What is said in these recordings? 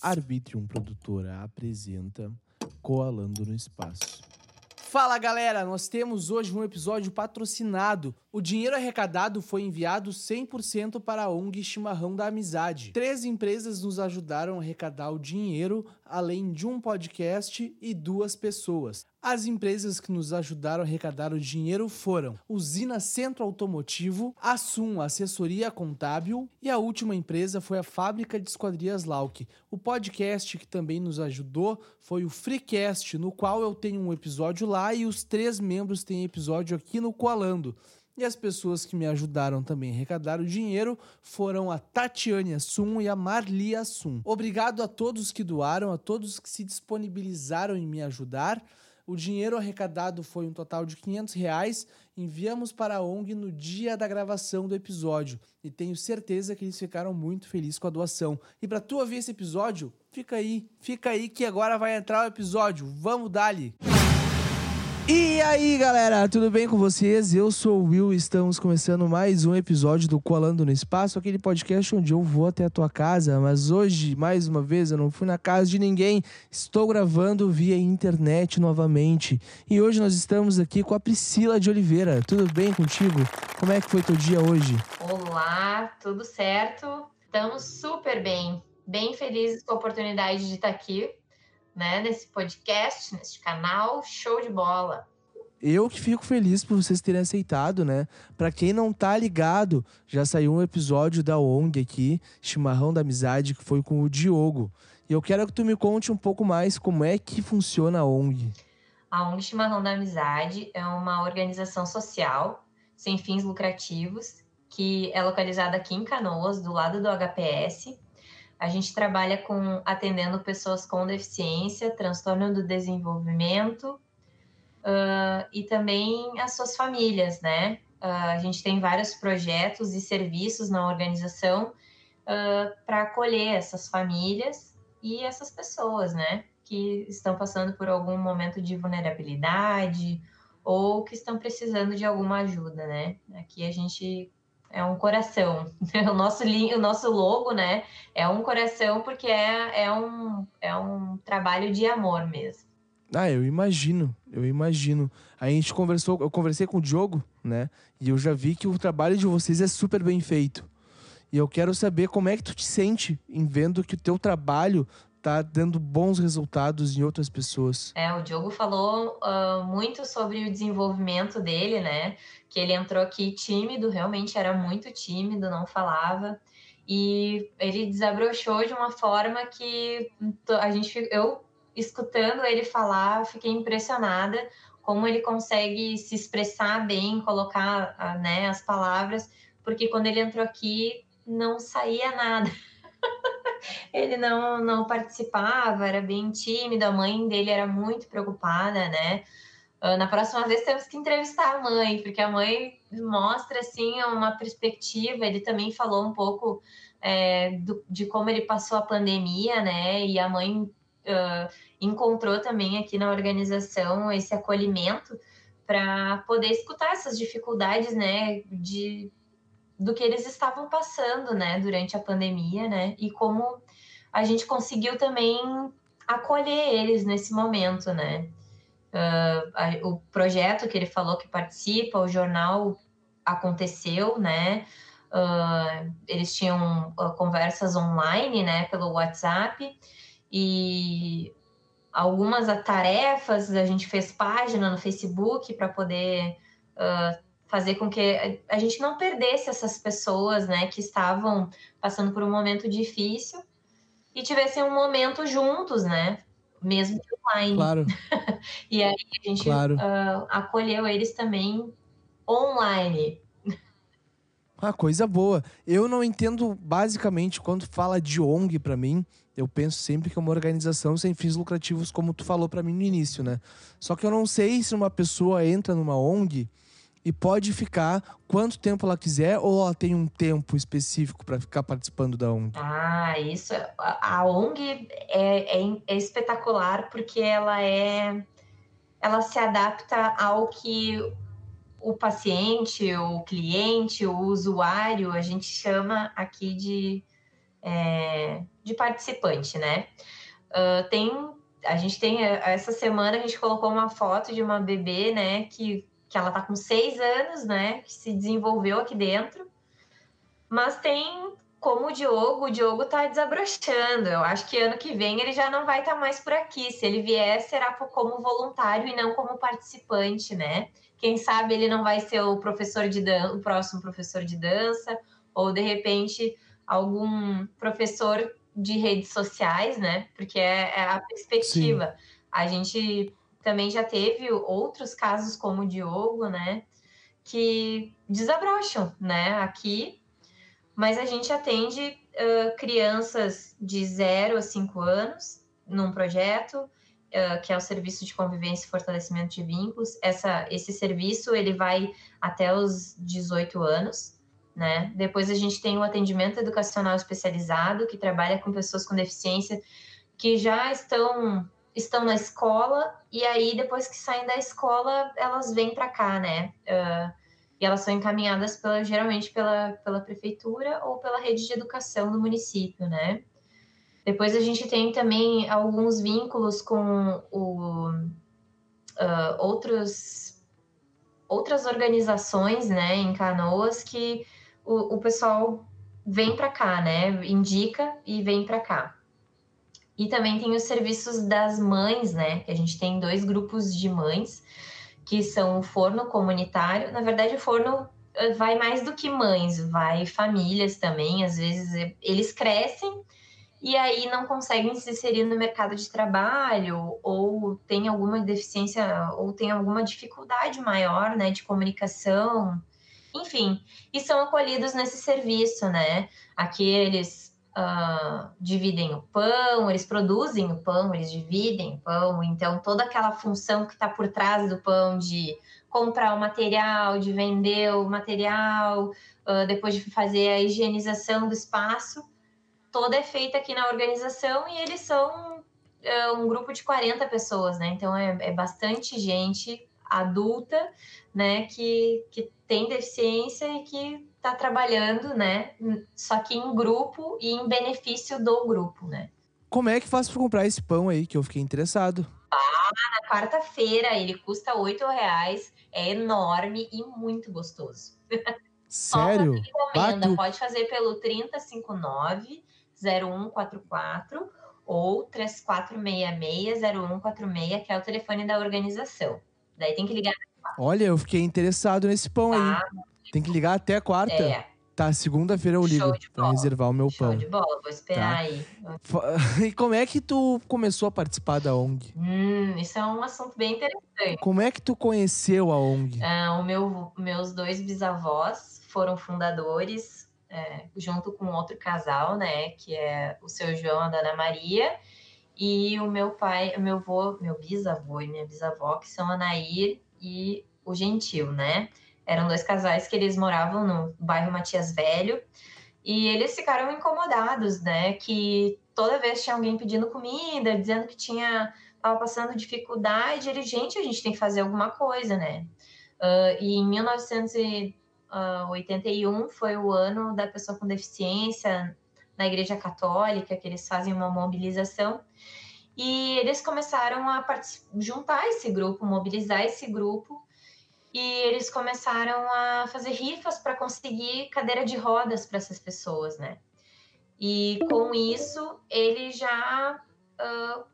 Arbitrium Produtora apresenta Coalando no Espaço. Fala galera, nós temos hoje um episódio patrocinado. O dinheiro arrecadado foi enviado 100% para a ONG Chimarrão da Amizade. Três empresas nos ajudaram a arrecadar o dinheiro, além de um podcast e duas pessoas. As empresas que nos ajudaram a arrecadar o dinheiro foram Usina Centro Automotivo, Assum Assessoria Contábil e a última empresa foi a Fábrica de Esquadrias Lauk. O podcast que também nos ajudou foi o Freecast, no qual eu tenho um episódio lá e os três membros têm episódio aqui no Coalando. E as pessoas que me ajudaram também a arrecadar o dinheiro foram a Tatiane Assum e a Marli Assum. Obrigado a todos que doaram, a todos que se disponibilizaram em me ajudar. O dinheiro arrecadado foi um total de 500 reais. Enviamos para a ONG no dia da gravação do episódio e tenho certeza que eles ficaram muito felizes com a doação. E para tu ouvir esse episódio, fica aí, fica aí que agora vai entrar o episódio. Vamos dali! E aí, galera, tudo bem com vocês? Eu sou o Will e estamos começando mais um episódio do Colando no Espaço, aquele podcast onde eu vou até a tua casa, mas hoje, mais uma vez, eu não fui na casa de ninguém, estou gravando via internet novamente. E hoje nós estamos aqui com a Priscila de Oliveira. Tudo bem contigo? Como é que foi teu dia hoje? Olá, tudo certo? Estamos super bem, bem felizes com a oportunidade de estar aqui né, nesse podcast, nesse canal. Show de bola! Eu que fico feliz por vocês terem aceitado, né? Para quem não tá ligado, já saiu um episódio da ONG aqui, Chimarrão da Amizade, que foi com o Diogo. E eu quero que tu me conte um pouco mais como é que funciona a ONG. A ONG Chimarrão da Amizade é uma organização social sem fins lucrativos que é localizada aqui em Canoas, do lado do HPS, a gente trabalha com atendendo pessoas com deficiência, transtorno do desenvolvimento uh, e também as suas famílias, né? Uh, a gente tem vários projetos e serviços na organização uh, para acolher essas famílias e essas pessoas, né? Que estão passando por algum momento de vulnerabilidade ou que estão precisando de alguma ajuda, né? Aqui a gente é um coração. O nosso, o nosso logo, né? É um coração porque é, é, um, é um trabalho de amor mesmo. Ah, eu imagino, eu imagino. A gente conversou, eu conversei com o Diogo, né? E eu já vi que o trabalho de vocês é super bem feito. E eu quero saber como é que tu te sente em vendo que o teu trabalho tá dando bons resultados em outras pessoas. É, o Diogo falou uh, muito sobre o desenvolvimento dele, né? Que ele entrou aqui tímido, realmente era muito tímido, não falava. E ele desabrochou de uma forma que a gente, eu escutando ele falar, fiquei impressionada como ele consegue se expressar bem, colocar né, as palavras, porque quando ele entrou aqui não saía nada. ele não, não participava, era bem tímido, a mãe dele era muito preocupada, né? Uh, na próxima vez temos que entrevistar a mãe, porque a mãe mostra assim uma perspectiva. Ele também falou um pouco é, do, de como ele passou a pandemia, né? E a mãe uh, encontrou também aqui na organização esse acolhimento para poder escutar essas dificuldades, né? De do que eles estavam passando, né, durante a pandemia, né, e como a gente conseguiu também acolher eles nesse momento, né. Uh, a, o projeto que ele falou que participa, o jornal aconteceu, né, uh, eles tinham uh, conversas online, né, pelo WhatsApp, e algumas tarefas, a gente fez página no Facebook para poder uh, fazer com que a gente não perdesse essas pessoas, né, que estavam passando por um momento difícil e tivessem um momento juntos, né, mesmo que online. Claro. e aí a gente claro. uh, acolheu eles também online. Ah, coisa boa. Eu não entendo basicamente quando fala de ONG para mim, eu penso sempre que é uma organização sem fins lucrativos, como tu falou para mim no início, né? Só que eu não sei se uma pessoa entra numa ONG e pode ficar quanto tempo ela quiser ou ela tem um tempo específico para ficar participando da ONG? Ah, isso. A ONG é, é, é, espetacular porque ela é. Ela se adapta ao que o paciente, o cliente, o usuário, a gente chama aqui de é, de participante, né? Uh, tem, a gente tem, essa semana a gente colocou uma foto de uma bebê, né, que, que ela tá com seis anos, né, que se desenvolveu aqui dentro, mas tem como o Diogo, o Diogo tá desabrochando. Eu acho que ano que vem ele já não vai estar tá mais por aqui. Se ele vier, será como voluntário e não como participante, né? Quem sabe ele não vai ser o professor de dança, o próximo professor de dança, ou de repente algum professor de redes sociais, né? Porque é, é a perspectiva. Sim. A gente também já teve outros casos como o Diogo, né? Que desabrocham, né? Aqui, mas a gente atende uh, crianças de 0 a 5 anos num projeto, uh, que é o Serviço de Convivência e Fortalecimento de Vínculos. Essa, esse serviço ele vai até os 18 anos, né? Depois a gente tem o atendimento educacional especializado, que trabalha com pessoas com deficiência que já estão estão na escola e aí depois que saem da escola elas vêm para cá, né? Uh, e elas são encaminhadas pela, geralmente pela, pela prefeitura ou pela rede de educação do município, né? Depois a gente tem também alguns vínculos com o, uh, outros, outras organizações, né, em Canoas que o, o pessoal vem para cá, né, indica e vem para cá. E também tem os serviços das mães, né, que a gente tem dois grupos de mães, que são o forno comunitário. Na verdade, o forno eh, vai mais do que mães, vai famílias também. Às vezes eh, eles crescem e aí não conseguem se inserir no mercado de trabalho ou tem alguma deficiência ou tem alguma dificuldade maior, né, de comunicação, enfim, e são acolhidos nesse serviço, né? Aqui eles uh, dividem o pão, eles produzem o pão, eles dividem o pão, então toda aquela função que está por trás do pão de comprar o material, de vender o material, uh, depois de fazer a higienização do espaço, toda é feita aqui na organização e eles são é, um grupo de 40 pessoas, né? Então é, é, bastante gente adulta, né, que, que tem deficiência e que está trabalhando, né, só que em grupo e em benefício do grupo, né. Como é que faz para comprar esse pão aí que eu fiquei interessado? Ah, na quarta-feira ele custa oito reais, é enorme e muito gostoso. Sério? Encomenda, pode fazer pelo 3059 0144 ou 3466-0146, que é o telefone da organização. Daí tem que ligar. Olha, eu fiquei interessado nesse pão tá. aí. Tem que ligar até a quarta. É. Tá, segunda-feira eu ligo pra reservar o meu Show pão. Show de bola, vou esperar tá. aí. E como é que tu começou a participar da ONG? Hum, isso é um assunto bem interessante. Como é que tu conheceu a ONG? Ah, o meu, meus dois bisavós foram fundadores é, junto com outro casal, né, que é o seu João e a Dona Maria, e o meu pai, o meu avô, meu bisavô e minha bisavó, que são a Nair e o Gentil, né? Eram dois casais que eles moravam no bairro Matias Velho, e eles ficaram incomodados, né, que toda vez tinha alguém pedindo comida, dizendo que tinha tava passando dificuldade, ele, gente, a gente tem que fazer alguma coisa, né? Uh, e em 1900 uh, 81 foi o ano da pessoa com deficiência na Igreja Católica, que eles fazem uma mobilização. E eles começaram a juntar esse grupo, mobilizar esse grupo, e eles começaram a fazer rifas para conseguir cadeira de rodas para essas pessoas, né? E com isso, ele já uh,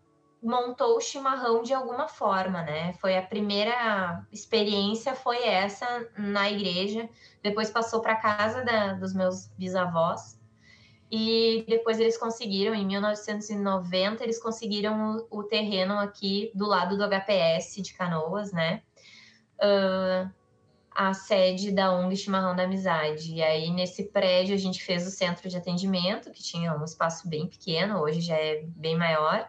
montou o chimarrão de alguma forma, né? Foi a primeira experiência, foi essa na igreja. Depois passou para casa da, dos meus bisavós. E depois eles conseguiram, em 1990, eles conseguiram o, o terreno aqui do lado do HPS de Canoas, né? Uh, a sede da ONG Chimarrão da Amizade. E aí, nesse prédio, a gente fez o centro de atendimento, que tinha um espaço bem pequeno, hoje já é bem maior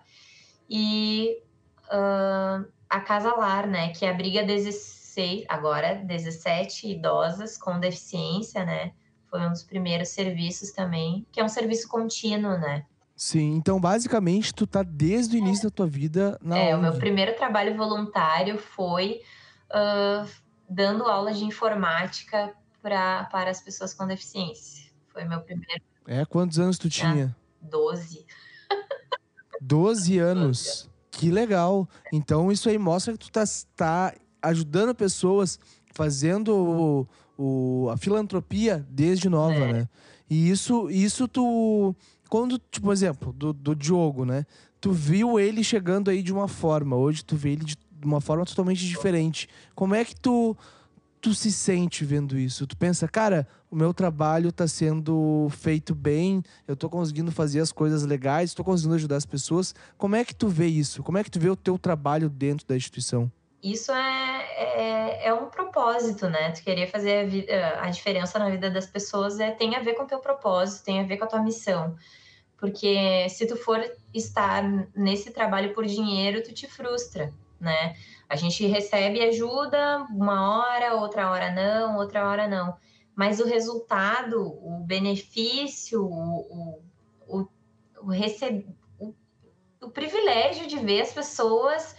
e uh, a Casa Lar, né, que abriga 16, agora 17 idosas com deficiência, né? Foi um dos primeiros serviços também, que é um serviço contínuo, né? Sim, então basicamente tu tá desde o início é. da tua vida na É, ONG. o meu primeiro trabalho voluntário foi uh, dando aulas de informática pra, para as pessoas com deficiência. Foi meu primeiro É, quantos anos tu tinha? Ah, doze. Doze anos. Que legal. Então isso aí mostra que tu tá, tá ajudando pessoas, fazendo o, a filantropia desde nova, é. né? E isso, isso tu. Quando, tipo, exemplo, do, do Diogo, né? Tu viu ele chegando aí de uma forma, hoje tu vê ele de uma forma totalmente diferente. Como é que tu tu se sente vendo isso? Tu pensa, cara, o meu trabalho está sendo feito bem, eu estou conseguindo fazer as coisas legais, estou conseguindo ajudar as pessoas. Como é que tu vê isso? Como é que tu vê o teu trabalho dentro da instituição? Isso é, é, é um propósito, né? Tu querer fazer a, vida, a diferença na vida das pessoas é, tem a ver com o teu propósito, tem a ver com a tua missão. Porque se tu for estar nesse trabalho por dinheiro, tu te frustra, né? A gente recebe ajuda uma hora, outra hora não, outra hora não. Mas o resultado, o benefício, o, o, o, o, o, o privilégio de ver as pessoas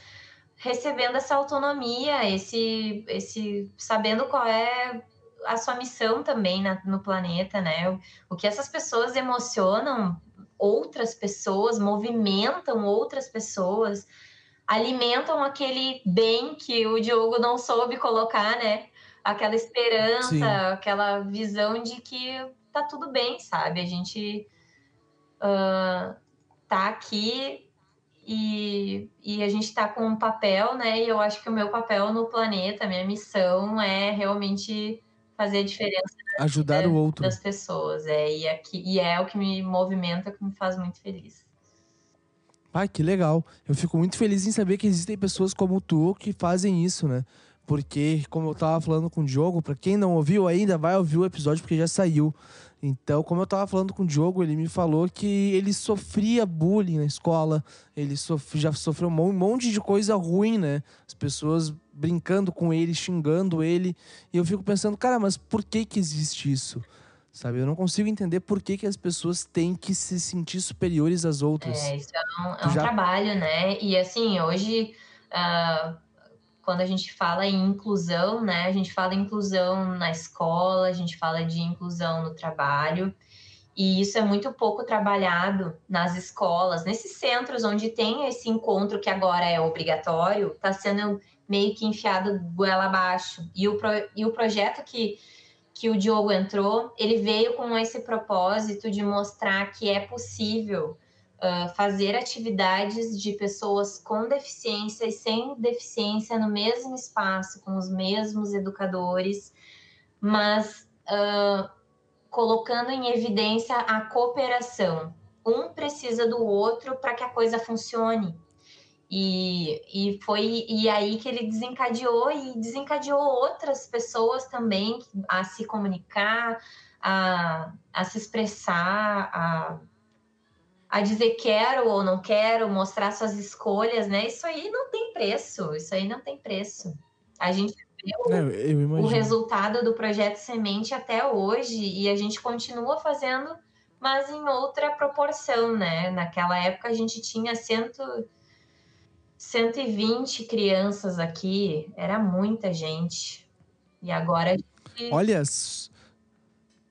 recebendo essa autonomia, esse, esse sabendo qual é a sua missão também na, no planeta, né? O, o que essas pessoas emocionam outras pessoas, movimentam outras pessoas alimentam aquele bem que o Diogo não soube colocar, né? Aquela esperança, Sim. aquela visão de que tá tudo bem, sabe? A gente uh, tá aqui e, e a gente tá com um papel, né? E eu acho que o meu papel no planeta, minha missão é realmente fazer a diferença ajudar o outro das pessoas é e, aqui, e é o que me movimenta que me faz muito feliz Ai, que legal. Eu fico muito feliz em saber que existem pessoas como tu que fazem isso, né? Porque, como eu tava falando com o Diogo, para quem não ouviu ainda, vai ouvir o episódio porque já saiu. Então, como eu tava falando com o Diogo, ele me falou que ele sofria bullying na escola, ele sofre, já sofreu um monte de coisa ruim, né? As pessoas brincando com ele, xingando ele. E eu fico pensando, cara, mas por que que existe isso? Sabe? Eu não consigo entender por que, que as pessoas têm que se sentir superiores às outras. É, isso é um, é um já... trabalho, né? E assim, hoje, uh, quando a gente fala em inclusão, né? A gente fala inclusão na escola, a gente fala de inclusão no trabalho. E isso é muito pouco trabalhado nas escolas, nesses centros onde tem esse encontro que agora é obrigatório, está sendo meio que enfiado goela abaixo. E o, pro, e o projeto que que o Diogo entrou, ele veio com esse propósito de mostrar que é possível uh, fazer atividades de pessoas com deficiência e sem deficiência no mesmo espaço, com os mesmos educadores, mas uh, colocando em evidência a cooperação. Um precisa do outro para que a coisa funcione. E, e foi e aí que ele desencadeou e desencadeou outras pessoas também a se comunicar, a, a se expressar, a, a dizer quero ou não quero, mostrar suas escolhas, né? Isso aí não tem preço, isso aí não tem preço. A gente vê o, o resultado do projeto Semente até hoje e a gente continua fazendo, mas em outra proporção, né? Naquela época a gente tinha cento 120 crianças aqui, era muita gente. E agora. Gente... Olha,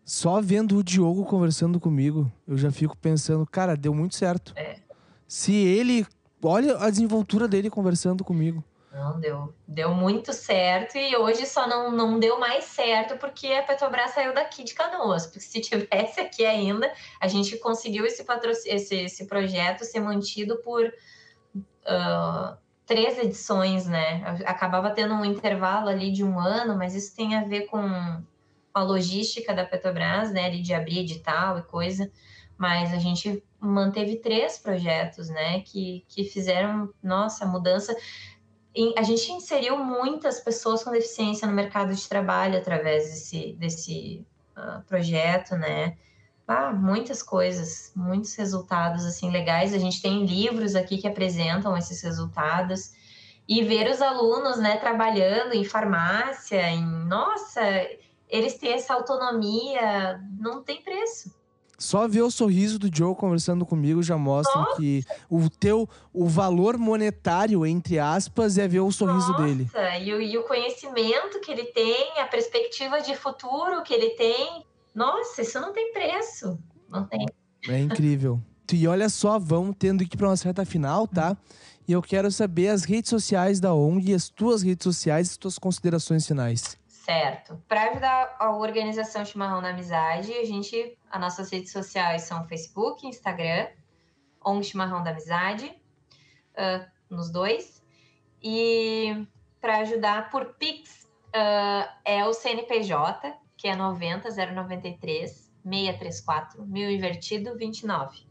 só vendo o Diogo conversando comigo, eu já fico pensando, cara, deu muito certo. É. Se ele. Olha a desenvoltura dele conversando comigo. Não, deu, deu muito certo e hoje só não, não deu mais certo porque a Petrobras saiu daqui de Canoas. Porque se tivesse aqui ainda, a gente conseguiu esse, esse, esse projeto ser mantido por uh, três edições, né? Acabava tendo um intervalo ali de um ano, mas isso tem a ver com a logística da Petrobras, né? De abrir edital e coisa. Mas a gente manteve três projetos, né? Que, que fizeram, nossa, mudança. a gente inseriu muitas pessoas com deficiência no mercado de trabalho através desse, desse uh, projeto, né? Ah, muitas coisas, muitos resultados assim legais. A gente tem livros aqui que apresentam esses resultados e ver os alunos, né, trabalhando em farmácia, em nossa, eles têm essa autonomia, não tem preço. Só ver o sorriso do Joe conversando comigo já mostra Nossa. que o teu o valor monetário entre aspas é ver o sorriso Nossa, dele. E o, e o conhecimento que ele tem, a perspectiva de futuro que ele tem, nossa, isso não tem preço. mantém. É incrível. E olha só, vamos tendo aqui para uma certa final, tá? E eu quero saber as redes sociais da ONG, as tuas redes sociais e as tuas considerações finais. Certo. Para ajudar a organização Chimarrão da Amizade, a gente, as nossas redes sociais são Facebook, Instagram, ONG Chimarrão da Amizade, uh, nos dois. E para ajudar por Pix uh, é o CNPJ, que é 90 093 634 mil invertido 29.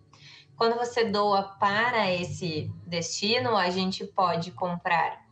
Quando você doa para esse destino, a gente pode comprar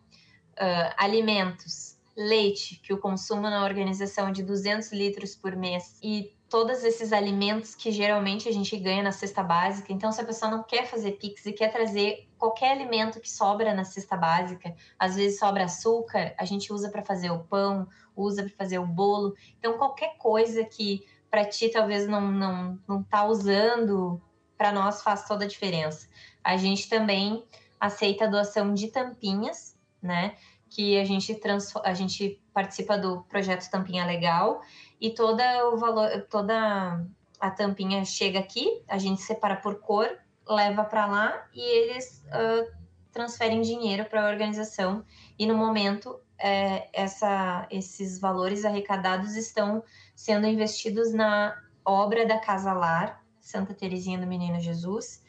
uh, alimentos, leite, que o consumo na organização é de 200 litros por mês, e todos esses alimentos que geralmente a gente ganha na cesta básica. Então, se a pessoa não quer fazer Pix e quer trazer qualquer alimento que sobra na cesta básica, às vezes sobra açúcar, a gente usa para fazer o pão, usa para fazer o bolo. Então, qualquer coisa que para ti talvez não, não, não tá usando para nós faz toda a diferença. A gente também aceita a doação de tampinhas, né? Que a gente, a gente participa do projeto Tampinha Legal e toda o valor, toda a tampinha chega aqui, a gente separa por cor, leva para lá e eles uh, transferem dinheiro para a organização. E no momento, é, essa, esses valores arrecadados estão sendo investidos na obra da Casa Lar, Santa Terezinha do Menino Jesus,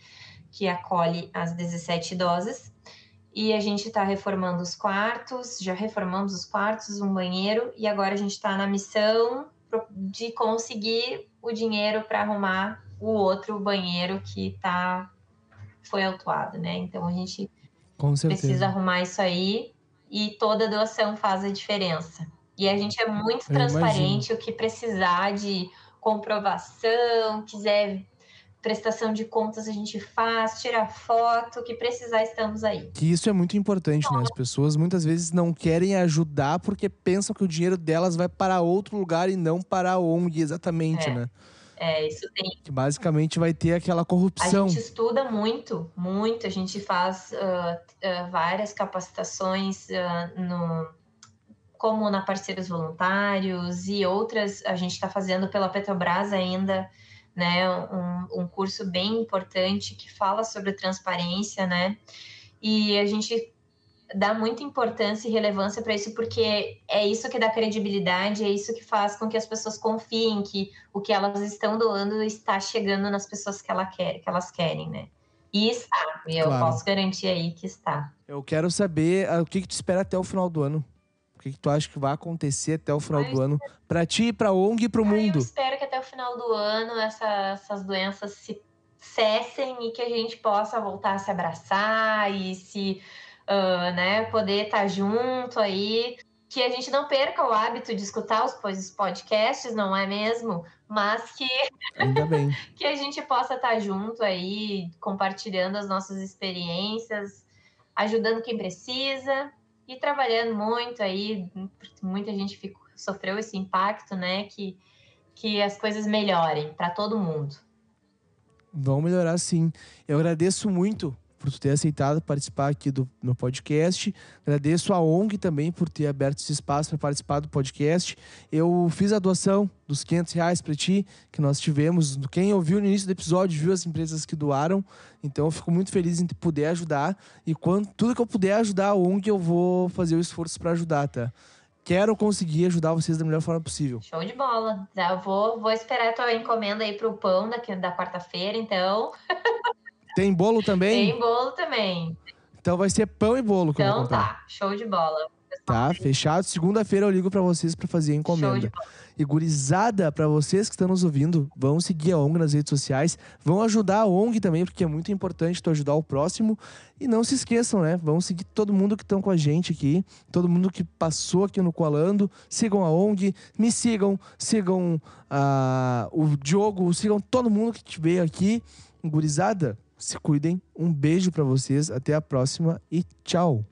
que acolhe as 17 idosas. E a gente está reformando os quartos, já reformamos os quartos, um banheiro, e agora a gente está na missão de conseguir o dinheiro para arrumar o outro banheiro que tá foi autuado, né? Então a gente precisa arrumar isso aí e toda doação faz a diferença. E a gente é muito Eu transparente, imagino. o que precisar de comprovação, quiser prestação de contas a gente faz, tira foto, o que precisar estamos aí. Que isso é muito importante, né? As pessoas muitas vezes não querem ajudar porque pensam que o dinheiro delas vai para outro lugar e não para a ONG exatamente, é. né? É, isso tem. Que basicamente vai ter aquela corrupção. A gente estuda muito, muito. A gente faz uh, uh, várias capacitações uh, no como na Parceiros Voluntários e outras a gente está fazendo pela Petrobras ainda, né? Um, um curso bem importante que fala sobre transparência, né? E a gente dá muita importância e relevância para isso, porque é isso que dá credibilidade, é isso que faz com que as pessoas confiem que o que elas estão doando está chegando nas pessoas que, ela quer, que elas querem, né? E está, e eu claro. posso garantir aí que está. Eu quero saber uh, o que, que te espera até o final do ano que, que tu acha que vai acontecer até o final do ano para ti, para ONG e para o mundo? Eu espero que até o final do ano essa, essas doenças se cessem e que a gente possa voltar a se abraçar e se uh, né, poder estar tá junto aí. Que a gente não perca o hábito de escutar os podcasts, não é mesmo? Mas que, que a gente possa estar tá junto aí, compartilhando as nossas experiências, ajudando quem precisa e trabalhando muito aí, muita gente ficou, sofreu esse impacto, né? Que, que as coisas melhorem para todo mundo. Vão melhorar sim. Eu agradeço muito por ter aceitado participar aqui do meu podcast. Agradeço a ONG também por ter aberto esse espaço para participar do podcast. Eu fiz a doação dos 500 reais para ti, que nós tivemos. Quem ouviu no início do episódio viu as empresas que doaram. Então eu fico muito feliz em poder ajudar. E quando tudo que eu puder ajudar a ONG, eu vou fazer o esforço para ajudar, tá? Quero conseguir ajudar vocês da melhor forma possível. Show de bola. Já vou, vou esperar a tua encomenda aí pro pão daqui, da quarta-feira, então. Tem bolo também? Tem bolo também. Então vai ser pão e bolo que então, eu vou comprar. tá, show de bola. Tá, fechado. Segunda-feira eu ligo para vocês para fazer a encomenda. E gurizada, para vocês que estão nos ouvindo, vão seguir a ONG nas redes sociais, vão ajudar a ONG também, porque é muito importante tu ajudar o próximo. E não se esqueçam, né? Vão seguir todo mundo que estão com a gente aqui, todo mundo que passou aqui no Coalando. Sigam a ONG, me sigam, sigam uh, o Diogo, sigam todo mundo que veio aqui. Gurizada, se cuidem. Um beijo para vocês. Até a próxima e tchau.